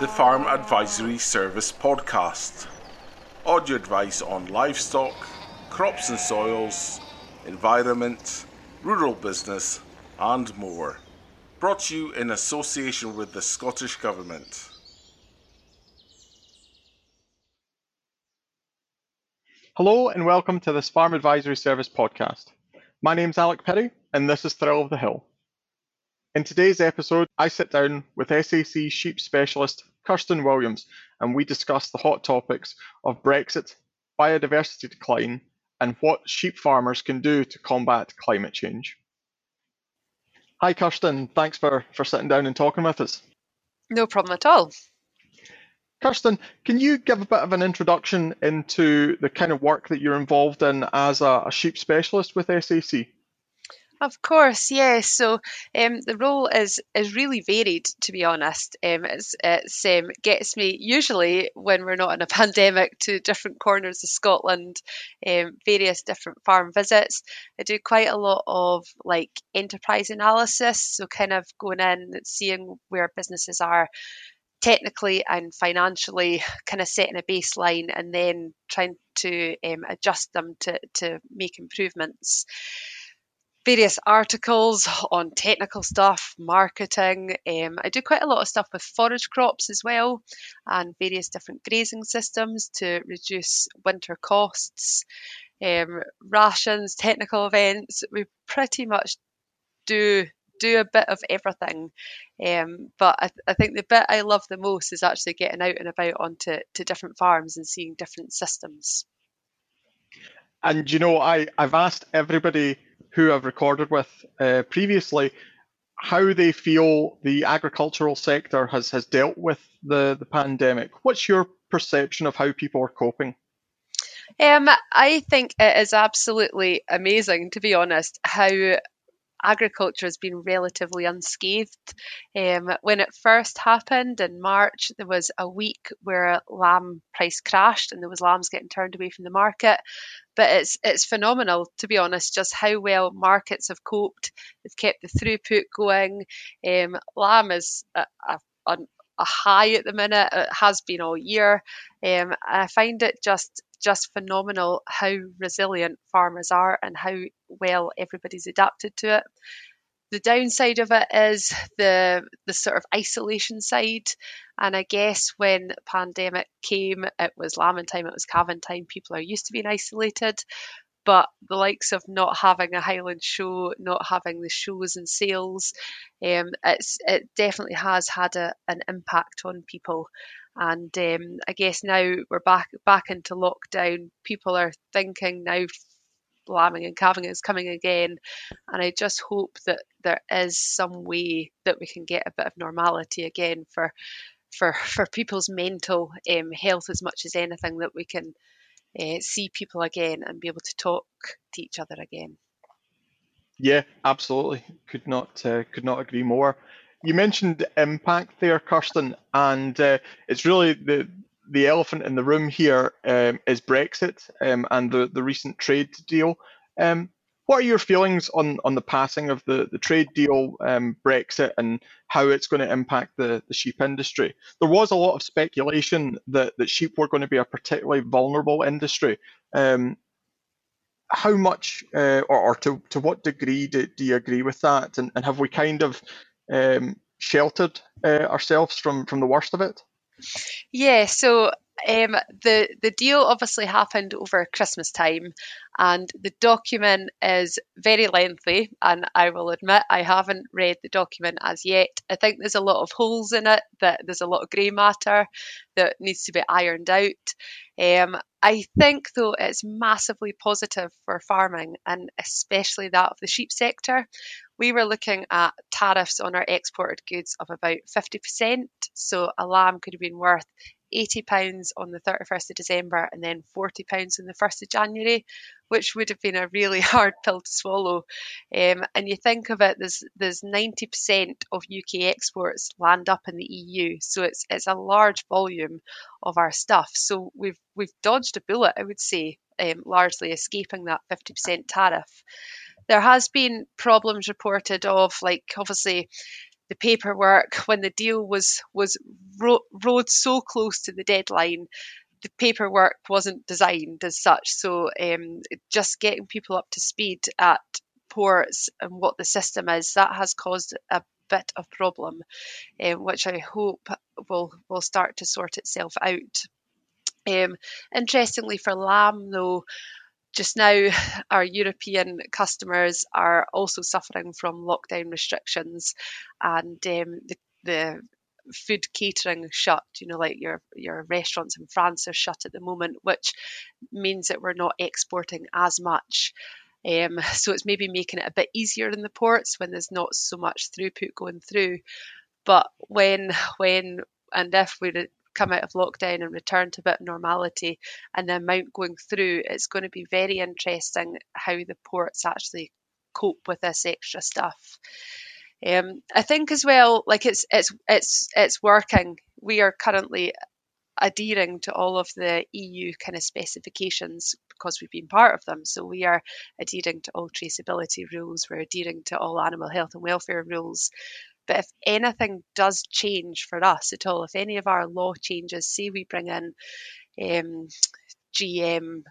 the Farm Advisory Service podcast. Audio advice on livestock, crops and soils, environment, rural business, and more. Brought to you in association with the Scottish Government. Hello and welcome to this Farm Advisory Service podcast. My name's Alec Perry and this is Thrill of the Hill. In today's episode, I sit down with SAC sheep specialist Kirsten Williams and we discuss the hot topics of Brexit, biodiversity decline, and what sheep farmers can do to combat climate change. Hi Kirsten, thanks for, for sitting down and talking with us. No problem at all. Kirsten, can you give a bit of an introduction into the kind of work that you're involved in as a, a sheep specialist with SAC? Of course, yes. So um, the role is is really varied, to be honest. Um, it's, it's um, gets me usually when we're not in a pandemic to different corners of Scotland, um, various different farm visits. I do quite a lot of like enterprise analysis, so kind of going in, and seeing where businesses are technically and financially kind of setting a baseline and then trying to um, adjust them to, to make improvements. Various articles on technical stuff, marketing. Um, I do quite a lot of stuff with forage crops as well, and various different grazing systems to reduce winter costs. Um, rations, technical events. We pretty much do do a bit of everything. Um, but I, I, think the bit I love the most is actually getting out and about onto to different farms and seeing different systems. And you know, I, I've asked everybody who I've recorded with uh, previously how they feel the agricultural sector has, has dealt with the, the pandemic. What's your perception of how people are coping? Um, I think it is absolutely amazing, to be honest, how agriculture has been relatively unscathed. Um, when it first happened in March, there was a week where lamb price crashed and there was lambs getting turned away from the market. But it's it's phenomenal to be honest, just how well markets have coped. They've kept the throughput going. Um, lamb is a, a, a high at the minute. It has been all year. Um, I find it just just phenomenal how resilient farmers are and how well everybody's adapted to it. The downside of it is the the sort of isolation side, and I guess when pandemic came, it was lambing time, it was calving time. People are used to being isolated, but the likes of not having a Highland show, not having the shows and sales, um, it's it definitely has had a, an impact on people. And um, I guess now we're back back into lockdown. People are thinking now lambing and calving is coming again, and I just hope that there is some way that we can get a bit of normality again for for for people's mental um, health as much as anything that we can uh, see people again and be able to talk to each other again. Yeah, absolutely. Could not uh, could not agree more you mentioned impact there, Kirsten, and uh, it's really the the elephant in the room here um, is Brexit um, and the, the recent trade deal. Um, what are your feelings on, on the passing of the, the trade deal, um, Brexit, and how it's going to impact the, the sheep industry? There was a lot of speculation that, that sheep were going to be a particularly vulnerable industry. How much uh, or, or, to, to what degree do, do you agree with that? And, and have we kind of um, sheltered uh, ourselves from from the worst of it? Yeah, so um, the the deal obviously happened over Christmas time, and the document is very lengthy. And I will admit I haven't read the document as yet. I think there's a lot of holes in it. That there's a lot of grey matter that needs to be ironed out. Um, I think though it's massively positive for farming and especially that of the sheep sector we were looking at tariffs on our exported goods of about 50%. So a lamb could have been worth £80 on the 31st of December and then £40 on the 1st of January, which would have been a really hard pill to swallow. Um, and you think of it, there's there's 90% of UK exports land up in the EU, so it's it's a large volume of our stuff. So we've we've dodged a bullet, I would say, um, largely escaping that 50% tariff there has been problems reported of like obviously the paperwork when the deal was was ro- rode so close to the deadline the paperwork wasn't designed as such. So um, just getting people up to speed at ports and what the system is that has caused a bit of problem um, which i hope will will start to sort itself out. Um, interestingly for lamb though just now, our European customers are also suffering from lockdown restrictions, and um, the, the food catering shut. You know, like your your restaurants in France are shut at the moment, which means that we're not exporting as much. Um, so it's maybe making it a bit easier in the ports when there's not so much throughput going through. But when when and if we come out of lockdown and return to a bit of normality and the amount going through, it's going to be very interesting how the ports actually cope with this extra stuff. Um, I think as well, like it's it's it's it's working. We are currently adhering to all of the EU kind of specifications because we've been part of them. So we are adhering to all traceability rules, we're adhering to all animal health and welfare rules. But if anything does change for us at all, if any of our law changes, say we bring in um, GM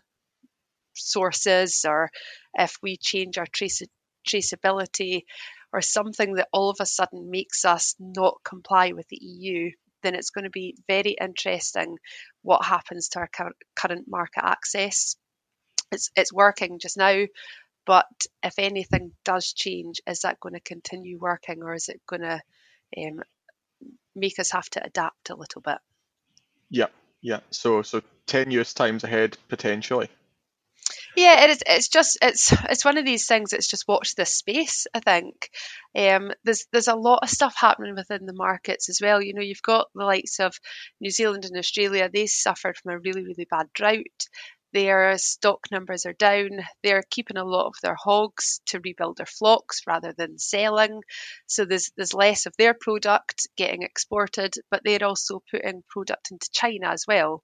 sources, or if we change our trace- traceability, or something that all of a sudden makes us not comply with the EU, then it's going to be very interesting what happens to our current market access. It's, it's working just now, but if anything does change, is that going to continue working or is it going to um, make us have to adapt a little bit? Yeah, yeah. So so tenuous times ahead potentially. Yeah, it is. It's just it's it's one of these things. It's just watch this space. I think um, there's there's a lot of stuff happening within the markets as well. You know, you've got the likes of New Zealand and Australia. They suffered from a really really bad drought. Their stock numbers are down. They're keeping a lot of their hogs to rebuild their flocks rather than selling. So there's there's less of their product getting exported, but they're also putting product into China as well.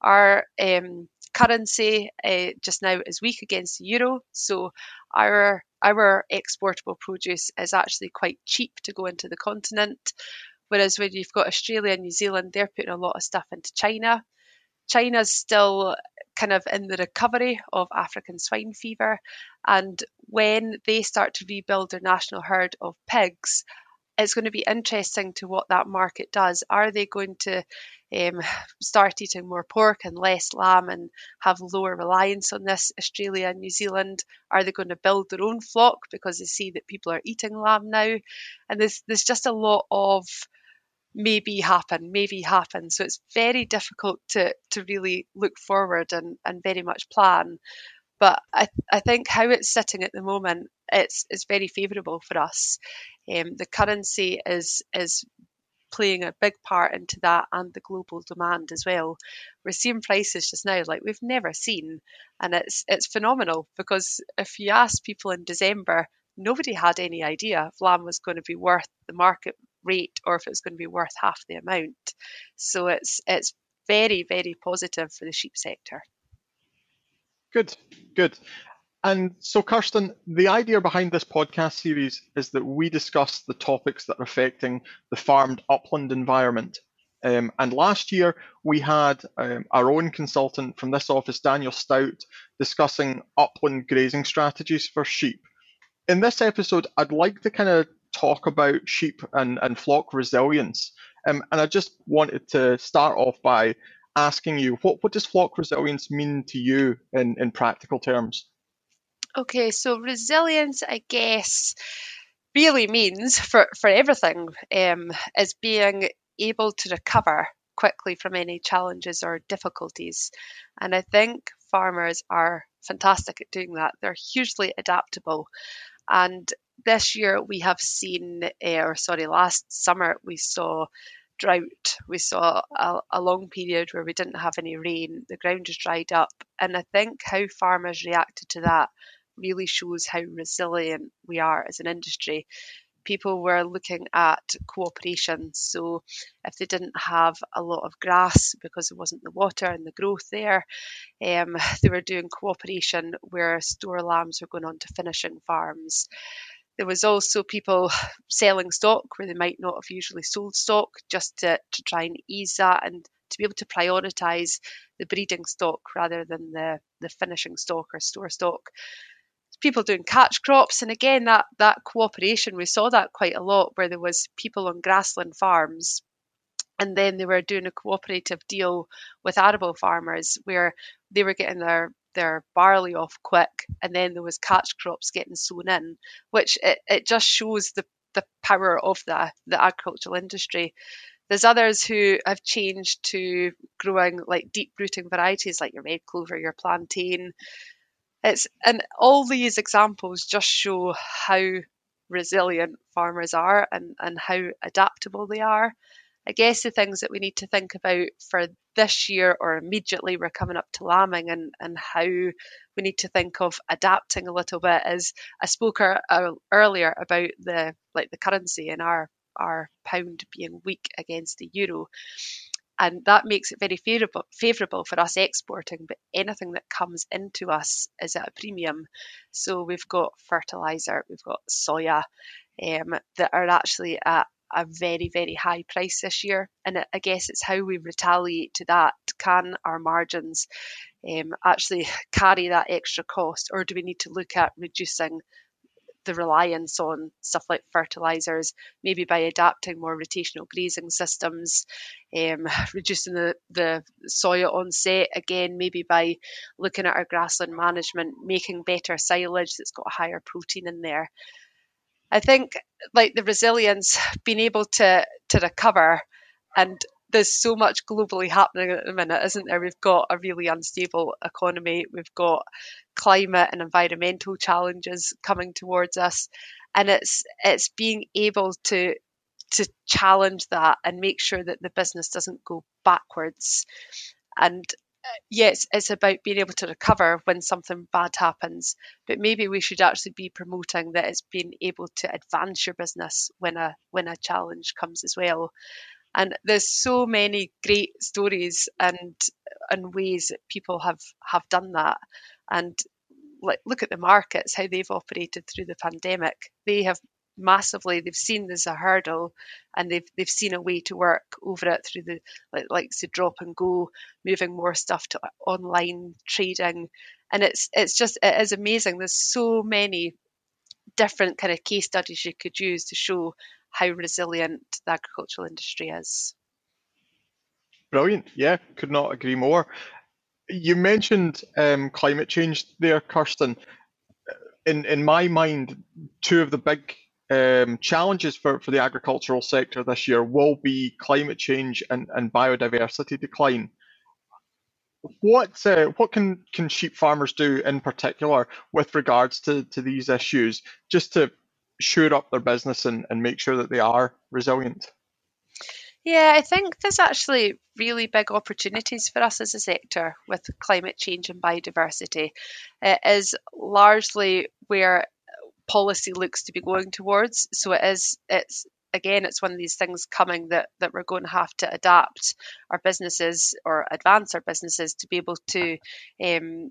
Our um, currency uh, just now is weak against the euro, so our our exportable produce is actually quite cheap to go into the continent. Whereas when you've got Australia and New Zealand, they're putting a lot of stuff into China. China's still kind of in the recovery of African swine fever. And when they start to rebuild their national herd of pigs, it's going to be interesting to what that market does. Are they going to um, start eating more pork and less lamb and have lower reliance on this? Australia and New Zealand, are they going to build their own flock because they see that people are eating lamb now? And there's there's just a lot of maybe happen, maybe happen. So it's very difficult to to really look forward and, and very much plan. But I, I think how it's sitting at the moment, it's it's very favourable for us. Um, the currency is is playing a big part into that and the global demand as well. We're seeing prices just now like we've never seen, and it's it's phenomenal because if you ask people in December, nobody had any idea if lamb was going to be worth the market rate or if it's going to be worth half the amount. So it's it's very very positive for the sheep sector. Good, good. And so, Kirsten, the idea behind this podcast series is that we discuss the topics that are affecting the farmed upland environment. Um, and last year, we had um, our own consultant from this office, Daniel Stout, discussing upland grazing strategies for sheep. In this episode, I'd like to kind of talk about sheep and, and flock resilience. Um, and I just wanted to start off by asking you what, what does flock resilience mean to you in, in practical terms? Okay, so resilience, I guess, really means for, for everything um, is being able to recover quickly from any challenges or difficulties. And I think farmers are fantastic at doing that. They're hugely adaptable. And this year we have seen, uh, or sorry, last summer we saw drought. We saw a, a, long period where we didn't have any rain. The ground just dried up. And I think how farmers reacted to that really shows how resilient we are as an industry. People were looking at cooperation. So if they didn't have a lot of grass because there wasn't the water and the growth there, um, they were doing cooperation where store lambs were going on to finishing farms There was also people selling stock where they might not have usually sold stock just to, to try and ease that and to be able to prioritise the breeding stock rather than the, the finishing stock or store stock. People doing catch crops, and again that that cooperation we saw that quite a lot where there was people on grassland farms and then they were doing a cooperative deal with arable farmers where they were getting their their barley off quick and then there was catch crops getting sown in which it, it just shows the the power of the the agricultural industry. There's others who have changed to growing like deep rooting varieties like your red clover your plantain. It's and all these examples just show how resilient farmers are and, and how adaptable they are I guess the things that we need to think about for this year or immediately we're coming up to lambing and, and how we need to think of adapting a little bit is I spoke er, earlier about the like the currency and our our pound being weak against the euro. And that makes it very favourable favourable for us exporting but anything that comes into us is at a premium. So we've got fertilizer we've got soya um, that are actually at a very, very high price this year. And I guess it's how we retaliate to that. Can our margins um, actually carry that extra cost, or do we need to look at reducing the reliance on stuff like fertilizers, maybe by adapting more rotational grazing systems, um, reducing the, the soya onset again, maybe by looking at our grassland management, making better silage that's got higher protein in there. I think like the resilience, being able to to recover, and there's so much globally happening at the minute, isn't there? We've got a really unstable economy, we've got climate and environmental challenges coming towards us, and it's it's being able to to challenge that and make sure that the business doesn't go backwards. And yes, it's about being able to recover when something bad happens, but maybe we should actually be promoting that it's being able to advance your business when a when a challenge comes as well. And there's so many great stories and and ways that people have have done that. And like look at the markets, how they've operated through the pandemic. They have massively. They've seen there's a hurdle, and they've they've seen a way to work over it through the like like drop and go, moving more stuff to online trading, and it's it's just it is amazing. There's so many different kind of case studies you could use to show how resilient the agricultural industry is. Brilliant. Yeah, could not agree more. You mentioned um, climate change there, Kirsten. In in my mind, two of the big um, challenges for, for the agricultural sector this year will be climate change and, and biodiversity decline. What uh, what can, can sheep farmers do in particular with regards to, to these issues just to shore up their business and, and make sure that they are resilient? Yeah, I think there's actually really big opportunities for us as a sector with climate change and biodiversity. It is largely where policy looks to be going towards. So it is it's again it's one of these things coming that that we're going to have to adapt our businesses or advance our businesses to be able to um,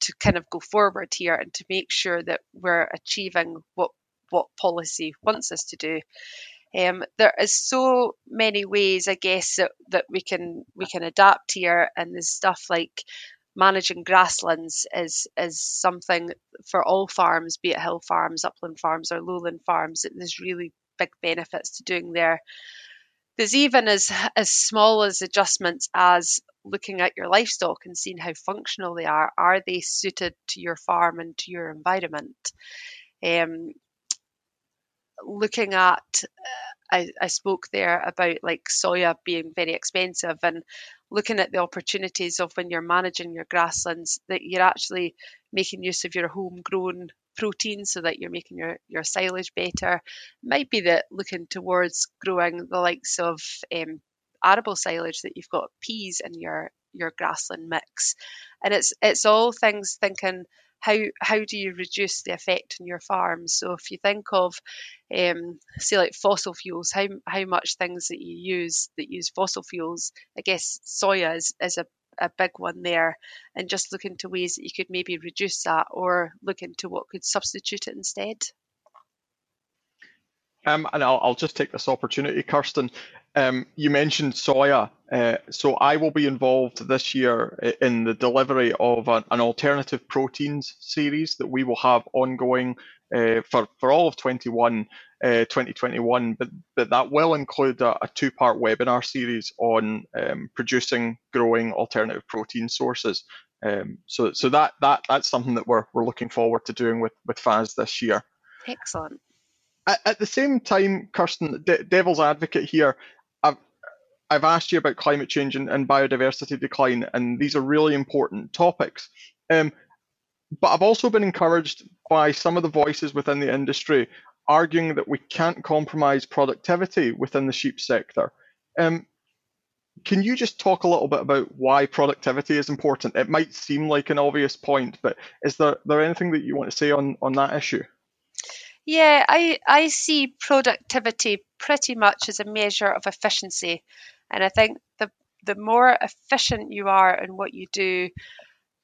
to kind of go forward here and to make sure that we're achieving what what policy wants us to do. Um, there is so many ways, I guess, that, that we can we can adapt here, and there's stuff like managing grasslands is is something for all farms, be it hill farms, upland farms, or lowland farms. There's really big benefits to doing there. There's even as as small as adjustments as looking at your livestock and seeing how functional they are. Are they suited to your farm and to your environment? Um, looking at I, I spoke there about like soya being very expensive and looking at the opportunities of when you're managing your grasslands that you're actually making use of your homegrown protein so that you're making your, your silage better. Might be that looking towards growing the likes of um, arable silage that you've got peas in your your grassland mix. And it's it's all things thinking how how do you reduce the effect on your farm? So if you think of um, say like fossil fuels, how how much things that you use that use fossil fuels, I guess soya is, is a a big one there and just look into ways that you could maybe reduce that or look into what could substitute it instead. Um, and I'll, I'll just take this opportunity, Kirsten. Um, you mentioned soya. Uh, so I will be involved this year in the delivery of an, an alternative proteins series that we will have ongoing uh, for, for all of 21, uh, 2021, but, but that will include a, a two-part webinar series on um, producing, growing alternative protein sources. Um, so so that, that that's something that we're, we're looking forward to doing with, with FAS this year. Excellent. At, at the same time, Kirsten, de- devil's advocate here, I've, asked you about climate change and, and biodiversity decline, and these are really important topics. Um, but I've also been encouraged by some of the voices within the industry arguing that we can't compromise productivity within the sheep sector. Um, can you just talk a little bit about why productivity is important? It might seem like an obvious point, but is there, there anything that you want to say on, on that issue? Yeah, I, I see productivity pretty much as a measure of efficiency. And I think the, the more efficient you are in what you do,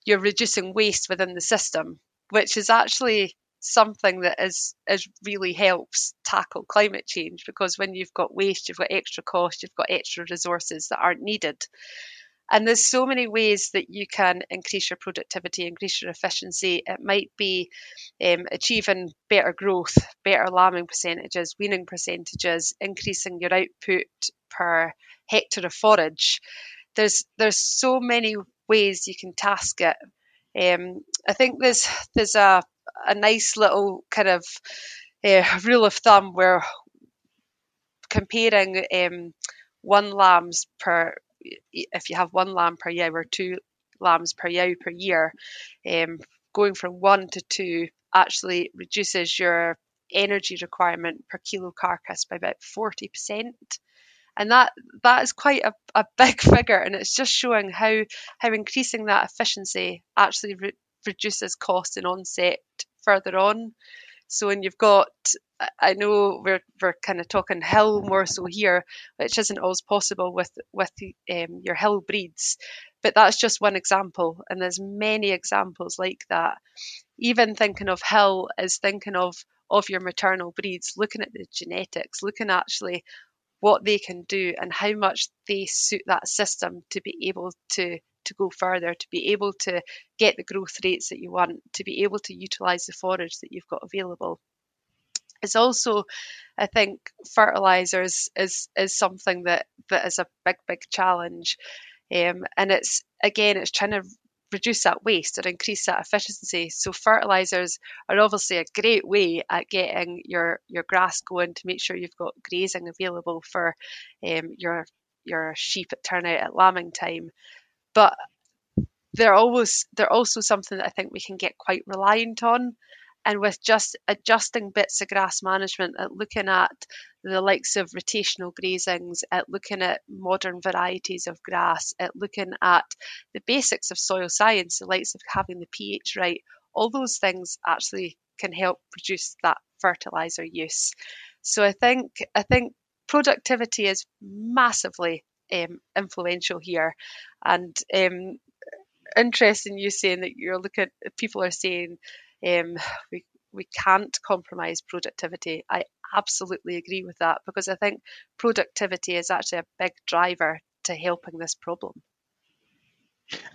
you're reducing waste within the system, which is actually something that is, is really helps tackle climate change because when you've got waste, you've got extra cost, you've got extra resources that aren't needed. And there's so many ways that you can increase your productivity, increase your efficiency. It might be um, achieving better growth, better lambing percentages, weaning percentages, increasing your output per hectare of forage. There's there's so many ways you can task it. Um, I think there's there's a a nice little kind of uh, rule of thumb where comparing um, one lambs per if you have one lamb per year or two lambs per year per year, um, going from one to two actually reduces your energy requirement per kilo carcass by about 40%. And that that is quite a, a big figure, and it's just showing how how increasing that efficiency actually re- reduces cost and onset further on. So when you've got, I know we're we're kind of talking hill more so here, which isn't always possible with with um, your hill breeds, but that's just one example, and there's many examples like that. Even thinking of hill is thinking of of your maternal breeds, looking at the genetics, looking actually what they can do and how much they suit that system to be able to to go further, to be able to get the growth rates that you want, to be able to utilise the forage that you've got available. It's also, I think, fertilizers is is something that that is a big big challenge, um, and it's again it's trying to reduce that waste or increase that efficiency. So fertilizers are obviously a great way at getting your your grass going to make sure you've got grazing available for um, your your sheep at turnout at lambing time but they're always they're also something that I think we can get quite reliant on. And with just adjusting bits of grass management, at looking at the likes of rotational grazings, at looking at modern varieties of grass, at looking at the basics of soil science, the likes of having the pH right, all those things actually can help reduce that fertilizer use. So I think I think productivity is massively um, influential here. And um, interesting you saying that you're looking, people are saying um, we we can't compromise productivity. I absolutely agree with that because I think productivity is actually a big driver to helping this problem.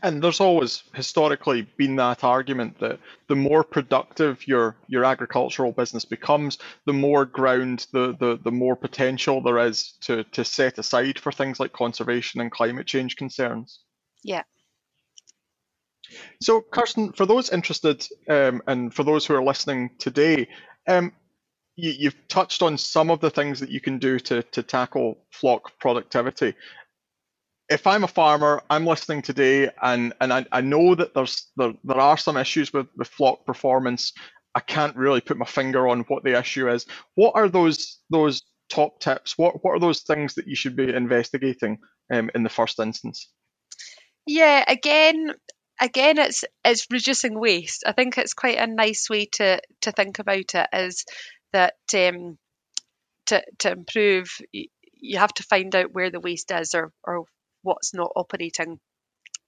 And there's always historically been that argument that the more productive your your agricultural business becomes, the more ground, the the, the more potential there is to, to set aside for things like conservation and climate change concerns. Yeah. So, Kirsten, for those interested um, and for those who are listening today, um, you, you've touched on some of the things that you can do to, to tackle flock productivity if I'm a farmer, I'm listening today, and and I, I know that there's there, there are some issues with with flock performance. I can't really put my finger on what the issue is. What are those those top tips? What what are those things that you should be investigating um, in the first instance? Yeah, again, again, it's it's reducing waste. I think it's quite a nice way to to think about it. Is that um, to to improve, you have to find out where the waste is or or what's not operating.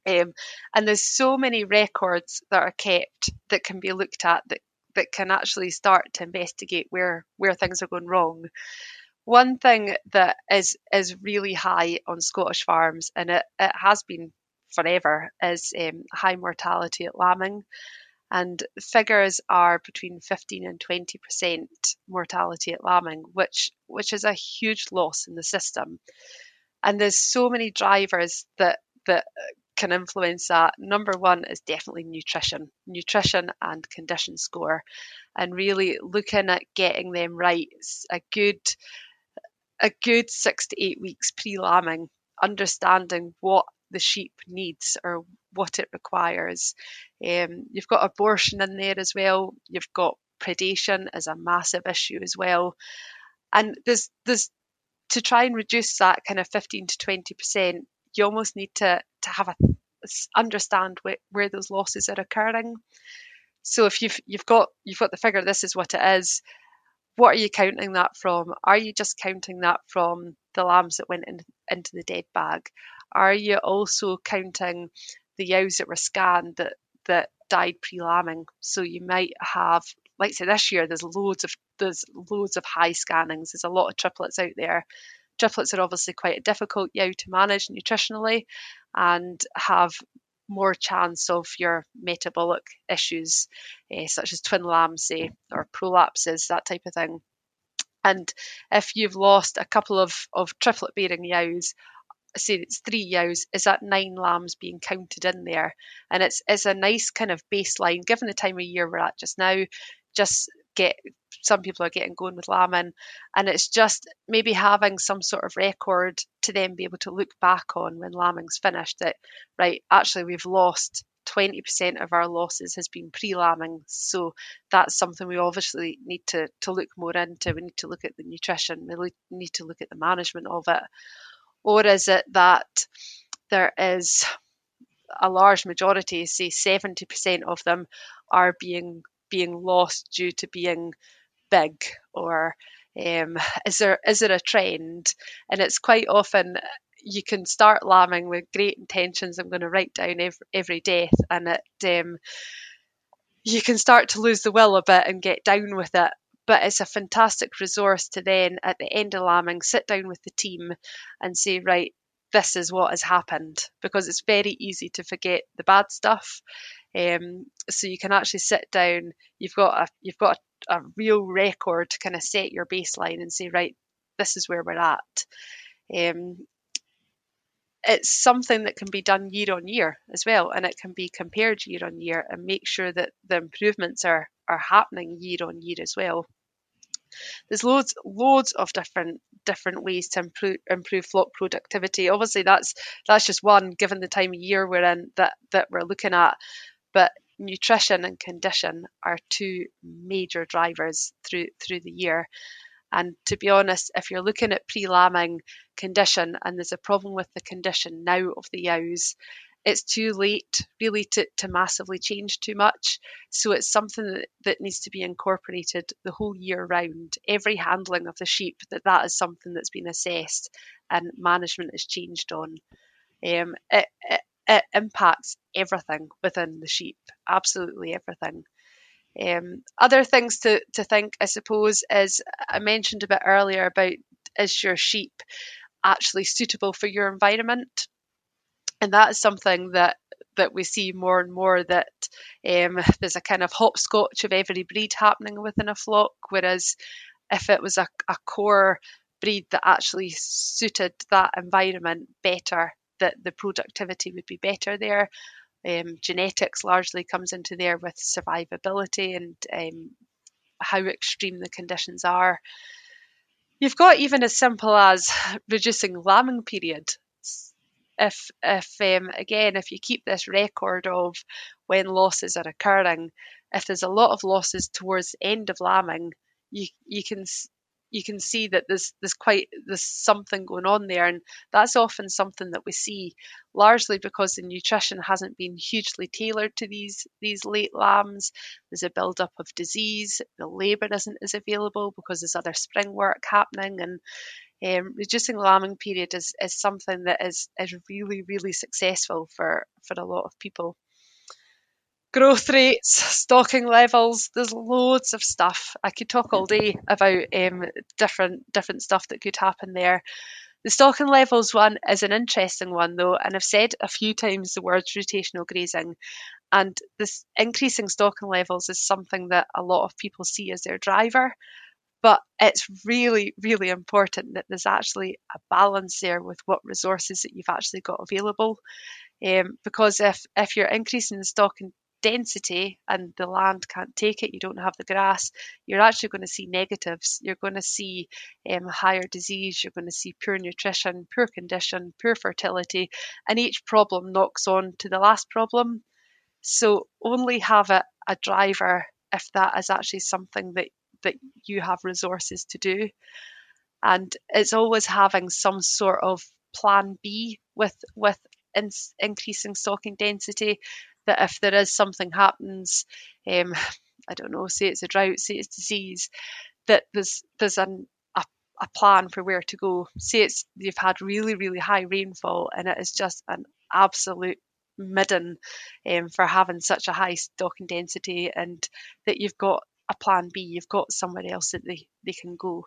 Um, and there's so many records that are kept that can be looked at that that can actually start to investigate where where things are going wrong. One thing that is is really high on Scottish farms, and it, it has been forever, is um, high mortality at lambing. And figures are between 15 and 20% mortality at lambing, which which is a huge loss in the system. And there's so many drivers that that can influence that. Number one is definitely nutrition, nutrition and condition score, and really looking at getting them right. A good a good six to eight weeks pre-lambing, understanding what the sheep needs or what it requires. Um, you've got abortion in there as well. You've got predation as a massive issue as well, and there's there's to try and reduce that kind of 15 to 20 percent. You almost need to to have a understand where, where those losses are occurring. So if you've you've got you've got the figure, this is what it is. What are you counting that from? Are you just counting that from the lambs that went in, into the dead bag? Are you also counting the ewes that were scanned that that died pre-lambing? So you might have, like I say this year, there's loads of there's loads of high scannings. There's a lot of triplets out there. Triplets are obviously quite a difficult ewe to manage nutritionally, and have more chance of your metabolic issues, uh, such as twin lambs, say, or prolapses, that type of thing. And if you've lost a couple of, of triplet bearing ewes, say it's three ewes, is that nine lambs being counted in there? And it's it's a nice kind of baseline, given the time of year we're at just now, just get some people are getting going with lambing and it's just maybe having some sort of record to then be able to look back on when lambing's finished that right actually we've lost 20% of our losses has been pre-lambing. So that's something we obviously need to, to look more into. We need to look at the nutrition. We need to look at the management of it or is it that there is a large majority say 70% of them are being being lost due to being big? Or um, is there is there a trend? And it's quite often you can start lambing with great intentions i'm going to write down every, every death and it um, you can start to lose the will a bit and get down with it but it's a fantastic resource to then at the end of lambing sit down with the team and say right this is what has happened because it's very easy to forget the bad stuff um, so you can actually sit down. You've got a you've got a, a real record to kind of set your baseline and say, right, this is where we're at. Um, it's something that can be done year on year as well, and it can be compared year on year and make sure that the improvements are are happening year on year as well. There's loads loads of different different ways to improve improve flock productivity. Obviously, that's that's just one given the time of year we're in that that we're looking at. But nutrition and condition are two major drivers through through the year. And to be honest, if you're looking at pre-lambing condition and there's a problem with the condition now of the ewes, it's too late really to, to massively change too much. So it's something that, that needs to be incorporated the whole year round. Every handling of the sheep, that that is something that's been assessed and management is changed on. Um, it, it, it impacts everything within the sheep, absolutely everything. Um, other things to, to think, I suppose, is I mentioned a bit earlier about is your sheep actually suitable for your environment? And that is something that that we see more and more that um, there's a kind of hopscotch of every breed happening within a flock, whereas if it was a, a core breed that actually suited that environment better, that the productivity would be better there. Um, genetics largely comes into there with survivability and um, how extreme the conditions are. You've got even as simple as reducing lambing period. If, if um, again, if you keep this record of when losses are occurring, if there's a lot of losses towards the end of lambing, you you can you can see that there's there's quite there's something going on there. And that's often something that we see largely because the nutrition hasn't been hugely tailored to these these late lambs. There's a build up of disease. The labor isn't as available because there's other spring work happening. And um, reducing lambing period is, is something that is is really really successful for for a lot of people growth rates, stocking levels. There's loads of stuff. I could talk all day about um, different different stuff that could happen there. The stocking levels one is an interesting one though, and I've said a few times the words rotational grazing, and this increasing stocking levels is something that a lot of people see as their driver. But it's really, really important that there's actually a balance there with what resources that you've actually got available. Um, because if, if you're increasing the stock and density and the land can't take it, you don't have the grass, you're actually going to see negatives. You're going to see um, higher disease, you're going to see poor nutrition, poor condition, poor fertility, and each problem knocks on to the last problem. So only have it a driver if that is actually something that, that you have resources to do. And it's always having some sort of plan B with with in, increasing stocking density that if there is something happens, um, I don't know, say it's a drought, say it's disease, that there's there's an, a, a plan for where to go. Say it's you've had really really high rainfall and it is just an absolute midden um, for having such a high stocking density, and that you've got a plan B, you've got somewhere else that they, they can go.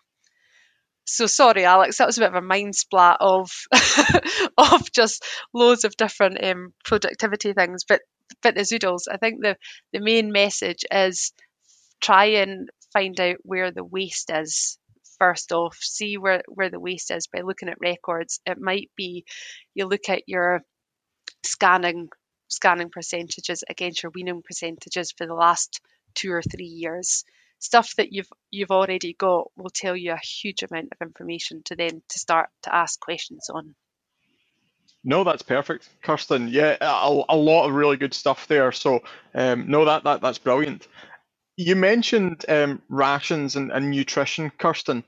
So sorry, Alex, that was a bit of a mind splat of of just loads of different um, productivity things. But but the zoodles, I think the the main message is try and find out where the waste is first off. See where where the waste is by looking at records. It might be you look at your scanning scanning percentages against your weaning percentages for the last two or three years stuff that you've you've already got will tell you a huge amount of information to then to start to ask questions on. No, that's perfect, Kirsten. Yeah, a, a lot of really good stuff there. So, um, no, that, that that's brilliant. You mentioned um, rations and, and, nutrition, Kirsten.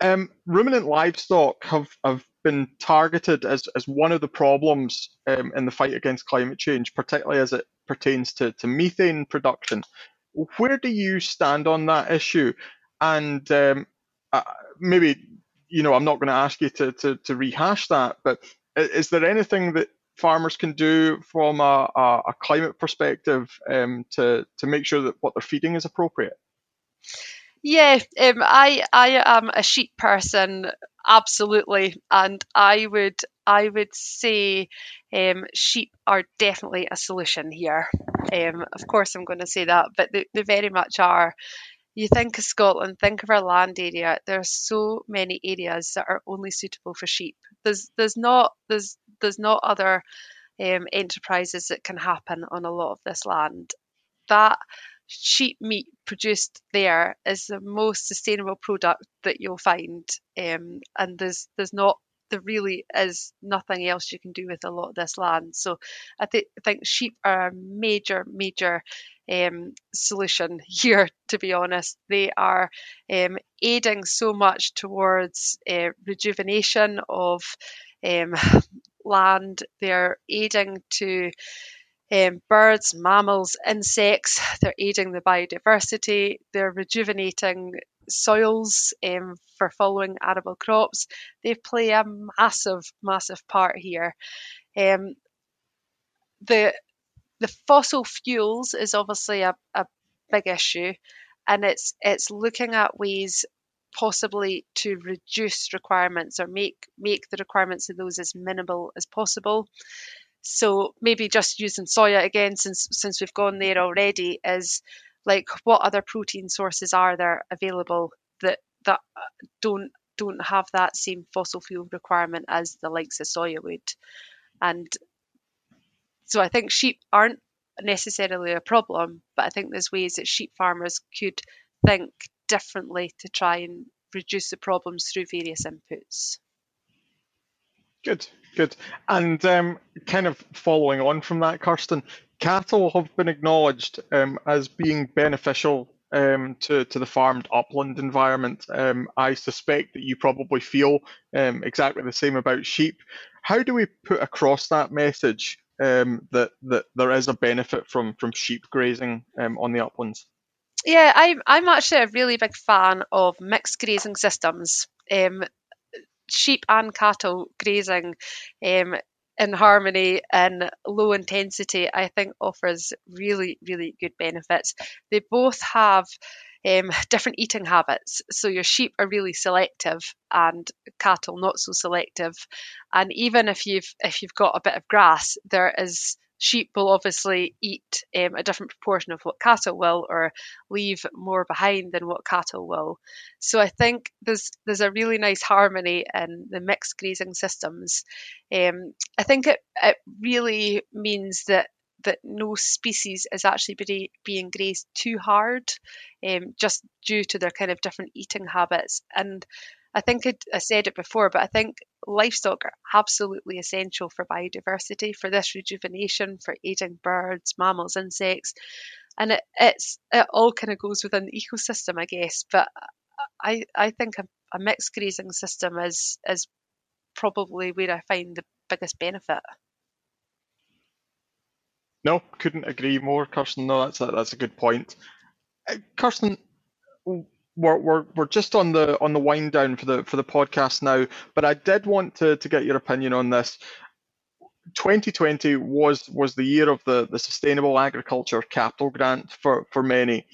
Um, ruminant livestock have, have been targeted as, as one of the problems um, in the fight against climate change, particularly as it pertains to, to methane production. Where do you stand on that issue? And um, uh, maybe, you know, I'm not going to ask you to, to, to rehash that, but is there anything that farmers can do from a, a, a climate perspective um, to, to make sure that what they're feeding is appropriate? Yeah, um, I I am a sheep person, absolutely, and I would I would say um, sheep are definitely a solution here. Um, of course, I'm going to say that, but they, they very much are. You think of Scotland, think of our land area. There are so many areas that are only suitable for sheep. There's there's not there's there's not other um, enterprises that can happen on a lot of this land. That sheep meat produced there is the most sustainable product that you'll find, um, and there's there's not there really is nothing else you can do with a lot of this land. So I th- think sheep are a major, major um, solution here, to be honest. They are um, aiding so much towards uh, rejuvenation of um, land, they're aiding to um, birds, mammals, insects. They're aiding the biodiversity. They're rejuvenating soils um, for following arable crops. They play a massive, massive part here. Um, the the fossil fuels is obviously a, a big issue, and it's it's looking at ways possibly to reduce requirements or make make the requirements of those as minimal as possible. So maybe just using soya again, since since we've gone there already, is like what other protein sources are there available that that uh, don't don't have that same fossil fuel requirement as the likes of soya would, and so I think sheep aren't necessarily a problem, but I think there's ways that sheep farmers could think differently to try and reduce the problems through various inputs. Good, good. And um, kind of following on from that, Kirsten, cattle have been acknowledged um, as being beneficial um, to, to the farmed upland environment. Um, I suspect that you probably feel um, exactly the same about sheep. How do we put across that message um, that, that there is a benefit from, from sheep grazing on the uplands? Yeah, I'm, I'm actually a really big fan of mixed grazing systems. Um, sheep and cattle grazing um, in harmony and low intensity, I think offers really, really good benefits. They both have um, different eating habits. So your sheep are really selective, and cattle not so selective. And even if you've if you've got a bit of grass, there is sheep will obviously eat um, a different proportion of what cattle will, or leave more behind than what cattle will. So I think there's there's a really nice harmony in the mixed grazing systems. Um, I think it it really means that that no species is actually be, being grazed too hard, um, just due to their kind of different eating habits. And I think it, I said it before, but I think livestock are absolutely essential for biodiversity, for this rejuvenation, for aiding birds, mammals, insects, and it, it's it all kind of goes within the ecosystem, I guess. But I I think a, a mixed grazing system is is probably where I find the biggest benefit. No, couldn't agree more, Kirsten. No, that's a, that's a good point. Uh, Kirsten, we're, we're, we're just on the on the wind down for the for the podcast now, but I did want to, to get your opinion on this. 2020 was was the year of the, the sustainable agriculture capital grant for, for many.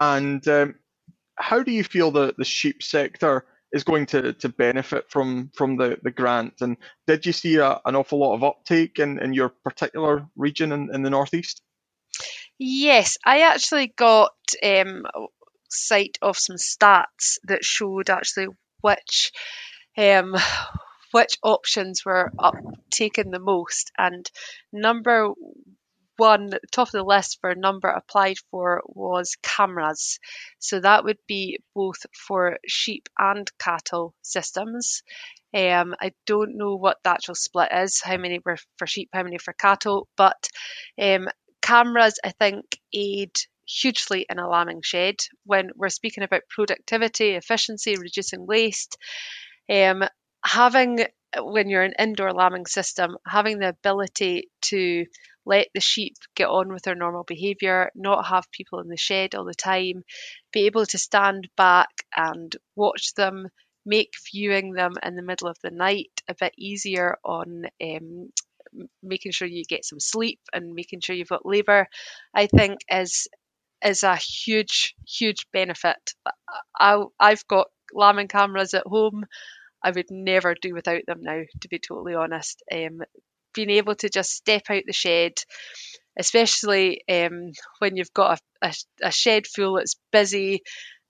And um, how do you feel the, the sheep sector is going to, to benefit from from the, the grant. And did you see a, an awful lot of uptake in, in your particular region in, in the northeast? Yes, I actually got um, sight of some stats that showed actually which um, which options were up taken the most. And number one, top of the list for number applied for was cameras. So that would be both for sheep and cattle systems. Um, I don't know what the actual split is, how many were for sheep, how many for cattle, but um, cameras, I think, aid hugely an alarming shed when we're speaking about productivity, efficiency, reducing waste. Um, having when you're an indoor lambing system, having the ability to let the sheep get on with their normal behaviour, not have people in the shed all the time, be able to stand back and watch them, make viewing them in the middle of the night a bit easier on um, making sure you get some sleep and making sure you've got labour, I think is is a huge, huge benefit. I, I've got lambing cameras at home. I would never do without them now, to be totally honest. Um, being able to just step out the shed, especially um, when you've got a, a, a, shed full that's busy,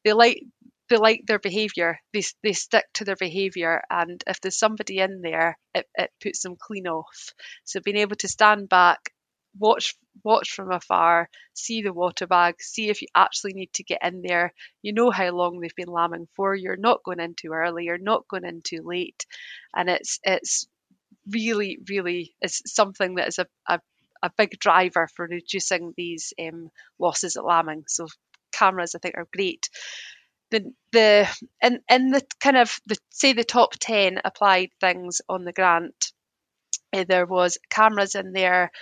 they like they like their behaviour. They they stick to their behaviour, and if there's somebody in there, it, it puts them clean off. So being able to stand back, watch watch from afar, see the water bag, see if you actually need to get in there. You know how long they've been lambing for. You're not going in too early. You're not going in too late, and it's it's really really is something that is a, a, a big driver for reducing these um, losses at lambing. So cameras I think are great. The the in in the kind of the say the top ten applied things on the grant, uh, there was cameras in there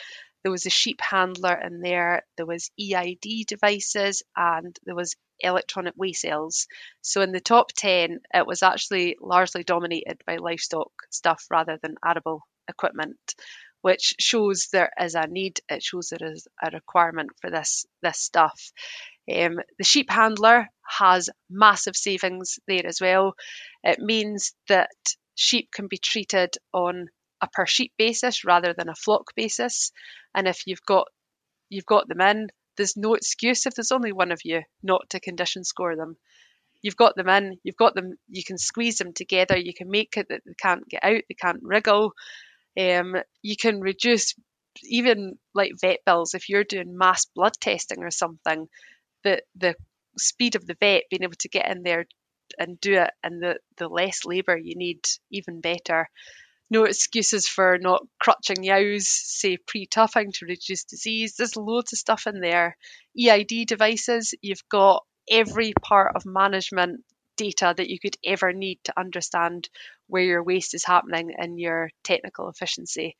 there was a sheep handler in there, there was EID devices, and there was electronic weigh cells. So in the top 10, it was actually largely dominated by livestock stuff rather than arable equipment, which shows there is a need, it shows there is a requirement for this, this stuff. Um, the sheep handler has massive savings there as well. It means that sheep can be treated on a per sheep basis rather than a flock basis. And if you've got you've got them in, there's no excuse if there's only one of you not to condition score them. You've got them in, you've got them, you can squeeze them together, you can make it that they can't get out, they can't wriggle. Um, you can reduce even like vet bills if you're doing mass blood testing or something. The the speed of the vet being able to get in there and do it, and the the less labour you need, even better no excuses for not crutching yows, say pre-tupping to reduce disease. There's loads of stuff in there. EID devices, you've got every part of management data that you could ever need to understand where your waste is happening and your technical efficiency.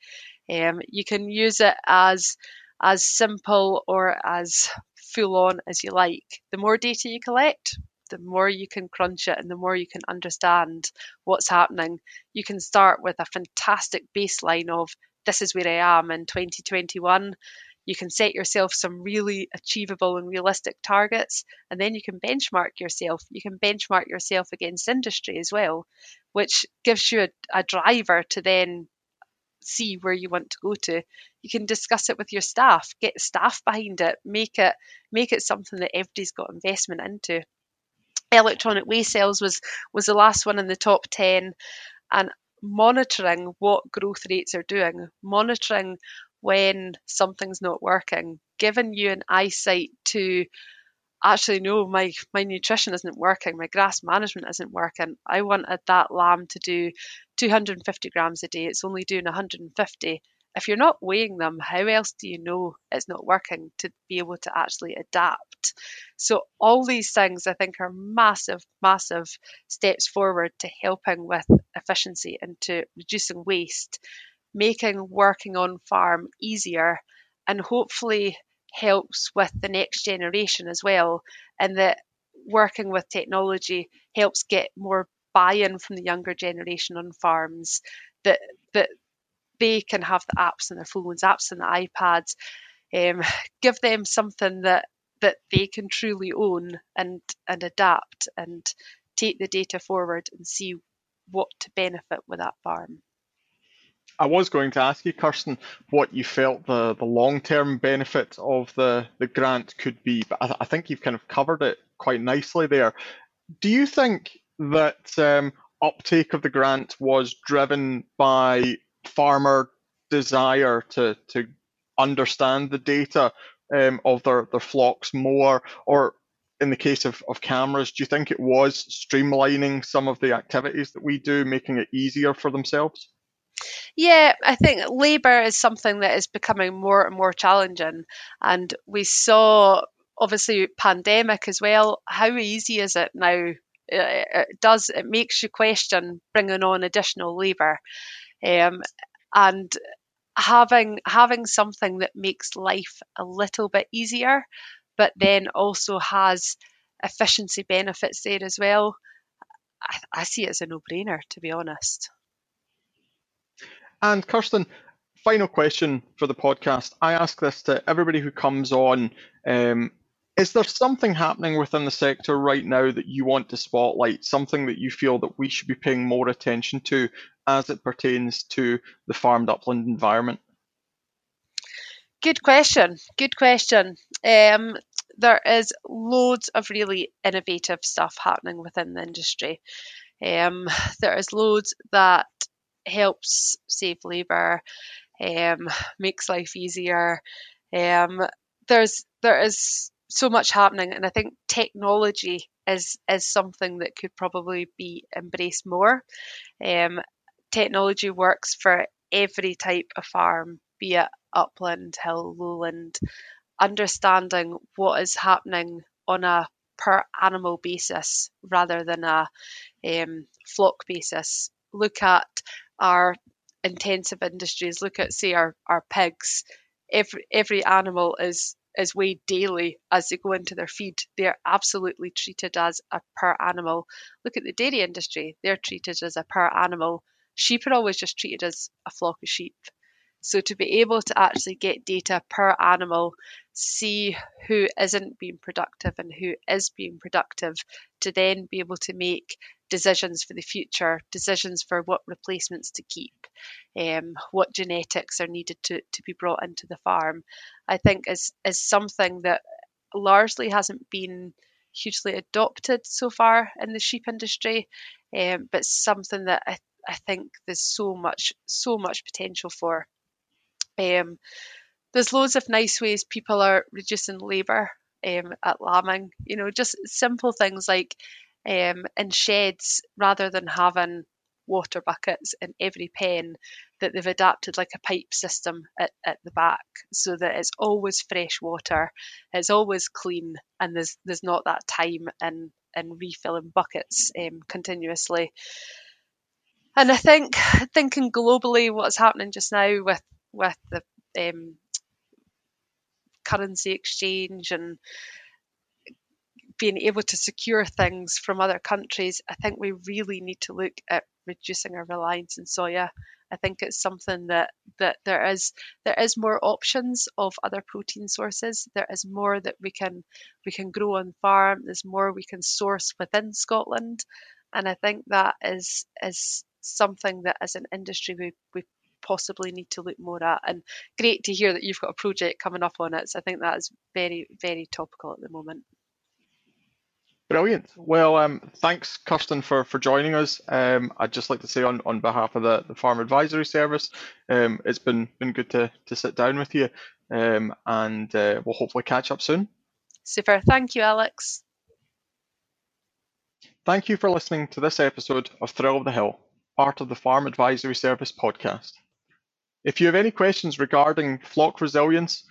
Um, you can use it as as simple or as full on as you like. The more data you collect, the more you can crunch it and the more you can understand what's happening, you can start with a fantastic baseline of this is where I am in 2021. You can set yourself some really achievable and realistic targets, and then you can benchmark yourself. You can benchmark yourself against industry as well, which gives you a, a driver to then see where you want to go to. You can discuss it with your staff, get staff behind it, make it make it something that everybody's got investment into. Electronic weigh cells was was the last one in the top ten, and monitoring what growth rates are doing, monitoring when something's not working, giving you an eyesight to actually no my my nutrition isn't working my grass management isn't working. I wanted that lamb to do 250 grams a day. It's only doing 150 if you're not weighing them how else do you know it's not working to be able to actually adapt? So all these things i think are massive massive steps forward to helping with efficiency and to reducing waste making working on farm easier and hopefully helps with the next generation as well, and that working with technology helps get more buy-in from the younger generation on farms that that they can have the apps on their phones, apps on the iPads, um, give them something that that they can truly own and and adapt and take the data forward and see what to benefit with that farm. I was going to ask you, Kirsten, what you felt the, the long term benefit of the, the grant could be, but I, I, think you've kind of covered it quite nicely there. Do you think that um, uptake of the grant was driven by farmer desire to, to understand the data um, of their, their flocks more, or in the case of, of cameras, do you think it was streamlining some of the activities that we do, making it easier for themselves? Yeah, I think labour is something that is becoming more and more challenging. And we saw, obviously, pandemic as well. How easy is it now? It does, it makes you question bringing on additional labour. Um, and having having something that makes life a little bit easier, but then also has efficiency benefits there as well. I, I see it as a no-brainer, to be honest. And Kirsten, final question for the podcast. I ask this to everybody who comes on. Um, is there something happening within the sector right now that you want to spotlight? Something that you feel that we should be paying more attention to as it pertains to the farmed upland environment? Good question. Good question. Um, there is loads of really innovative stuff happening within the industry. Um, there is loads that helps save labour, um, makes life easier. Um, there's there is so much happening, and I think technology is is something that could probably be embraced more. Um, technology works for every type of farm, be it upland, hill, lowland. Understanding what is happening on a per animal basis rather than a um, flock basis. Look at our intensive industries, look at say our, our pigs, every every animal is is weighed daily as they go into their feed. They're absolutely treated as a per animal. Look at the dairy industry, they're treated as a per animal. Sheep are always just treated as a flock of sheep. So to be able to actually get data per animal, see who isn't being productive and who is being productive, to then be able to make decisions for the future, decisions for what replacements to keep, um, what genetics are needed to, to be brought into the farm, I think is is something that largely hasn't been hugely adopted so far in the sheep industry, um, but something that I, I think there's so much so much potential for. Um, there's loads of nice ways people are reducing labour um, at lambing. You know, just simple things like um, in sheds rather than having water buckets in every pen that they've adapted like a pipe system at, at the back so that it's always fresh water it's always clean and there's there's not that time in in refilling buckets um, continuously and I think thinking globally what's happening just now with with the um, currency exchange and being able to secure things from other countries, I think we really need to look at reducing our reliance on soya I think it's something that that there is there is more options of other protein sources. There is more that we can we can grow on farm. There's more we can source within Scotland, and I think that is is something that as an industry we we possibly need to look more at. And great to hear that you've got a project coming up on it. So I think that is very very topical at the moment. Brilliant. Well, um, thanks, Kirsten, for, for joining us. Um, I'd just like to say on, on behalf of the, the Farm Advisory Service, um, it's been, been good to, to sit down with you um, and uh, we'll hopefully catch up soon. Super. Thank you, Alex. Thank you for listening to this episode of Thrill of the Hill, part of the Farm Advisory Service podcast. If you have any questions regarding flock resilience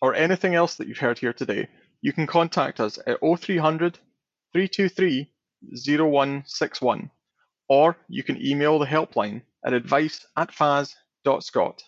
or anything else that you've heard here today, you can contact us at 0300 323 0161 or you can email the helpline at advice at.